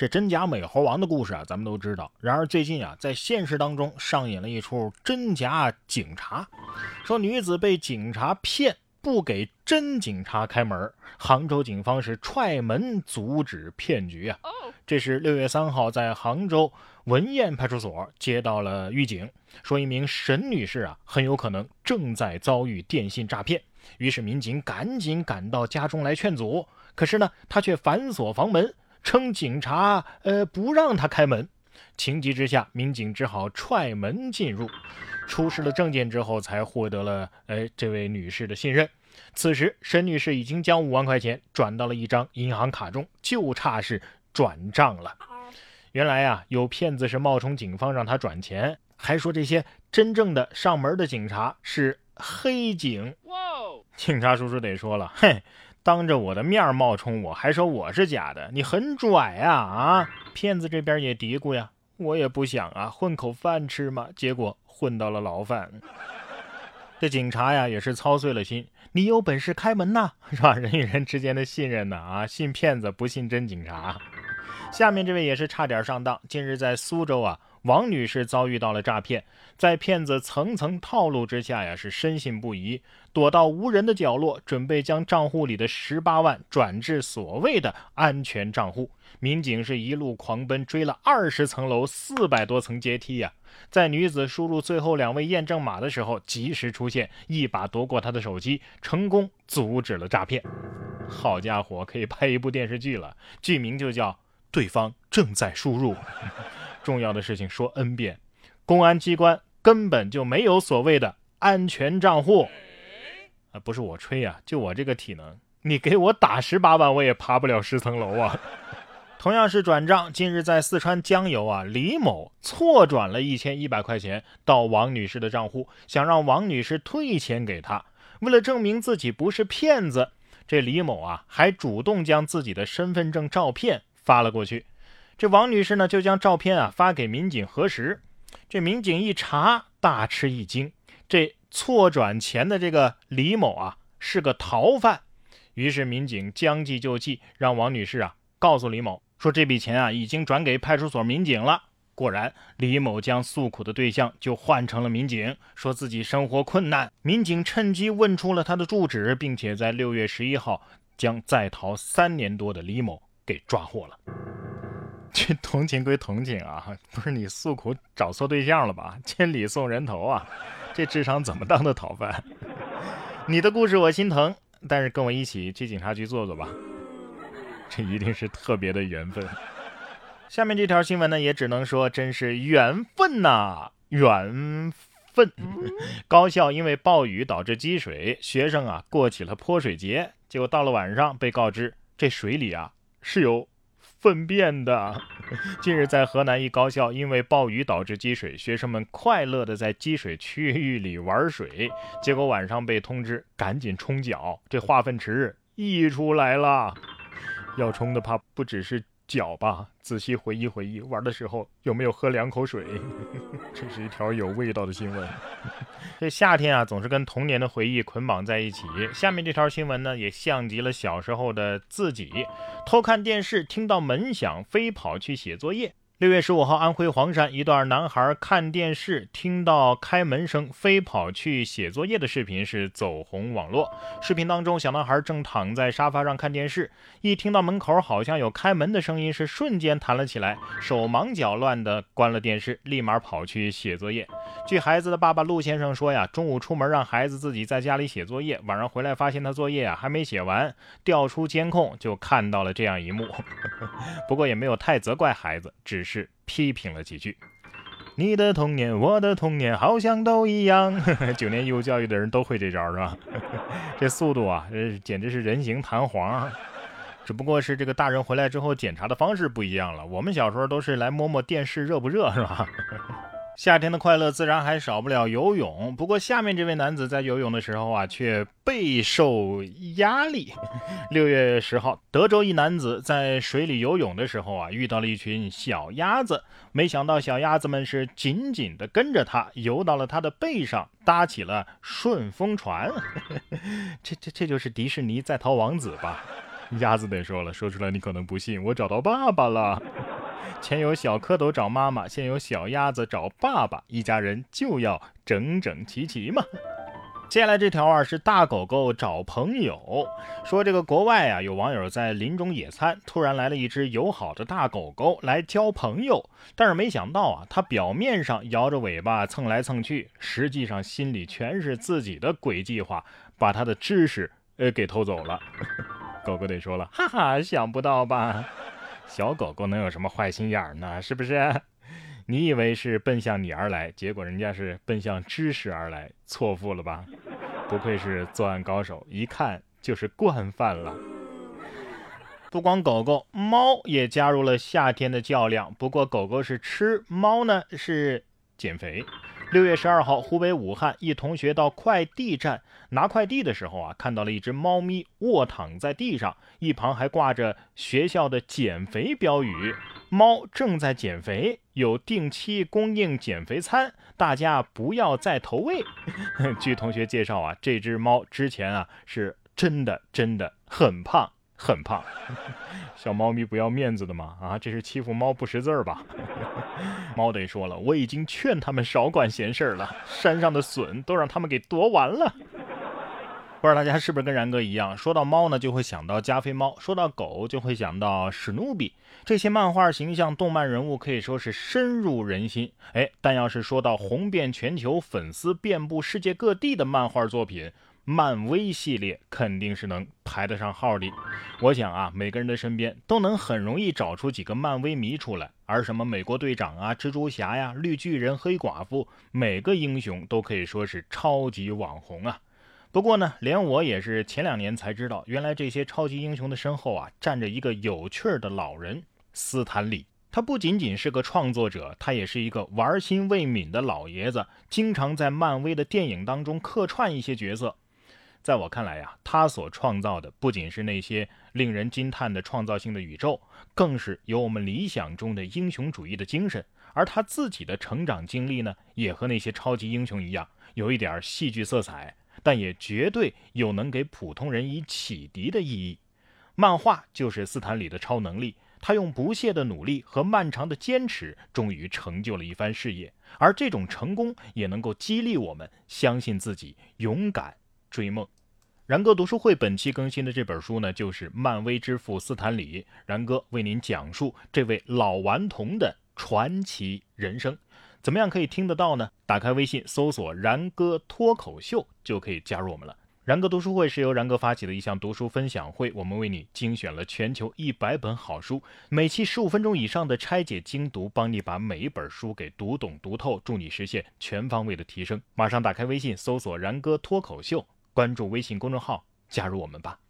这真假美猴王的故事啊，咱们都知道。然而最近啊，在现实当中上演了一出真假警察，说女子被警察骗，不给真警察开门，杭州警方是踹门阻止骗局啊。这是六月三号在杭州文堰派出所接到了预警，说一名沈女士啊，很有可能正在遭遇电信诈骗。于是民警赶紧赶到家中来劝阻，可是呢，她却反锁房门，称警察呃不让他开门。情急之下，民警只好踹门进入，出示了证件之后，才获得了哎这位女士的信任。此时，沈女士已经将五万块钱转到了一张银行卡中，就差是。转账了，原来呀，有骗子是冒充警方让他转钱，还说这些真正的上门的警察是黑警。警察叔叔得说了，嘿，当着我的面冒充我，还说我是假的，你很拽啊啊！骗子这边也嘀咕呀，我也不想啊，混口饭吃嘛，结果混到了牢饭。这警察呀，也是操碎了心。你有本事开门呐，是吧？人与人之间的信任呢？啊，信骗子不信真警察。下面这位也是差点上当。近日在苏州啊，王女士遭遇到了诈骗，在骗子层层套路之下呀，是深信不疑，躲到无人的角落，准备将账户里的十八万转至所谓的安全账户。民警是一路狂奔，追了二十层楼、四百多层阶梯呀，在女子输入最后两位验证码的时候，及时出现，一把夺过她的手机，成功阻止了诈骗。好家伙，可以拍一部电视剧了，剧名就叫。对方正在输入，重要的事情说 n 遍，公安机关根本就没有所谓的安全账户，啊，不是我吹啊，就我这个体能，你给我打十八万，我也爬不了十层楼啊。同样是转账，近日在四川江油啊，李某错转了一千一百块钱到王女士的账户，想让王女士退钱给他。为了证明自己不是骗子，这李某啊，还主动将自己的身份证照片。发了过去，这王女士呢就将照片啊发给民警核实，这民警一查大吃一惊，这错转钱的这个李某啊是个逃犯，于是民警将计就计，让王女士啊告诉李某说这笔钱啊已经转给派出所民警了。果然，李某将诉苦的对象就换成了民警，说自己生活困难，民警趁机问出了他的住址，并且在六月十一号将在逃三年多的李某。给抓获了，这同情归同情啊，不是你诉苦找错对象了吧？千里送人头啊，这智商怎么当的逃犯？你的故事我心疼，但是跟我一起去警察局坐坐吧，这一定是特别的缘分。下面这条新闻呢，也只能说真是缘分呐，缘分。高校因为暴雨导致积水，学生啊过起了泼水节，结果到了晚上被告知这水里啊。是有粪便的。近日，在河南一高校，因为暴雨导致积水，学生们快乐的在积水区域里玩水，结果晚上被通知赶紧冲脚，这化粪池溢出来了。要冲的怕不只是。脚吧，仔细回忆回忆，玩的时候有没有喝两口水？这是一条有味道的新闻。这夏天啊，总是跟童年的回忆捆绑在一起。下面这条新闻呢，也像极了小时候的自己，偷看电视，听到门响，飞跑去写作业。六月十五号，安徽黄山一段男孩看电视，听到开门声，飞跑去写作业的视频是走红网络。视频当中，小男孩正躺在沙发上看电视，一听到门口好像有开门的声音，是瞬间弹了起来，手忙脚乱的关了电视，立马跑去写作业。据孩子的爸爸陆先生说呀，中午出门让孩子自己在家里写作业，晚上回来发现他作业啊还没写完，调出监控就看到了这样一幕。不过也没有太责怪孩子，只是。是批评了几句，你的童年，我的童年，好像都一样。九年义务教育的人都会这招是吧？这速度啊，这简直是人形弹簧。只不过是这个大人回来之后检查的方式不一样了。我们小时候都是来摸摸电视热不热是吧？夏天的快乐自然还少不了游泳，不过下面这位男子在游泳的时候啊，却备受压力。六月十号，德州一男子在水里游泳的时候啊，遇到了一群小鸭子，没想到小鸭子们是紧紧地跟着他，游到了他的背上，搭起了顺风船。这这这就是迪士尼在逃王子吧？鸭子得说了，说出来你可能不信，我找到爸爸了。前有小蝌蚪找妈妈，现有小鸭子找爸爸，一家人就要整整齐齐嘛。接下来这条啊是大狗狗找朋友，说这个国外啊有网友在林中野餐，突然来了一只友好的大狗狗来交朋友，但是没想到啊，它表面上摇着尾巴蹭来蹭去，实际上心里全是自己的鬼计划，把它的知识呃给偷走了。狗狗得说了，哈哈，想不到吧？小狗狗能有什么坏心眼呢？是不是？你以为是奔向你而来，结果人家是奔向知识而来，错付了吧？不愧是作案高手，一看就是惯犯了。不光狗狗，猫也加入了夏天的较量。不过狗狗是吃，猫呢是减肥。六月十二号，湖北武汉一同学到快递站拿快递的时候啊，看到了一只猫咪卧躺在地上，一旁还挂着学校的减肥标语。猫正在减肥，有定期供应减肥餐，大家不要再投喂。据同学介绍啊，这只猫之前啊是真的真的很胖很胖。小猫咪不要面子的吗？啊，这是欺负猫不识字儿吧？猫得说了，我已经劝他们少管闲事儿了，山上的笋都让他们给夺完了。不知道大家是不是跟然哥一样，说到猫呢就会想到加菲猫，说到狗就会想到史努比。这些漫画形象、动漫人物可以说是深入人心。哎，但要是说到红遍全球、粉丝遍布世界各地的漫画作品，漫威系列肯定是能排得上号的。我想啊，每个人的身边都能很容易找出几个漫威迷出来。而什么美国队长啊、蜘蛛侠呀、绿巨人、黑寡妇，每个英雄都可以说是超级网红啊。不过呢，连我也是前两年才知道，原来这些超级英雄的身后啊，站着一个有趣的老人——斯坦李。他不仅仅是个创作者，他也是一个玩心未泯的老爷子，经常在漫威的电影当中客串一些角色。在我看来呀，他所创造的不仅是那些令人惊叹的创造性的宇宙，更是有我们理想中的英雄主义的精神。而他自己的成长经历呢，也和那些超级英雄一样，有一点戏剧色彩。但也绝对有能给普通人以启迪的意义。漫画就是斯坦李的超能力，他用不懈的努力和漫长的坚持，终于成就了一番事业。而这种成功也能够激励我们相信自己，勇敢追梦。然哥读书会本期更新的这本书呢，就是漫威之父斯坦李。然哥为您讲述这位老顽童的传奇人生。怎么样可以听得到呢？打开微信搜索“然哥脱口秀”就可以加入我们了。然哥读书会是由然哥发起的一项读书分享会，我们为你精选了全球一百本好书，每期十五分钟以上的拆解精读，帮你把每一本书给读懂读透，助你实现全方位的提升。马上打开微信搜索“然哥脱口秀”，关注微信公众号，加入我们吧。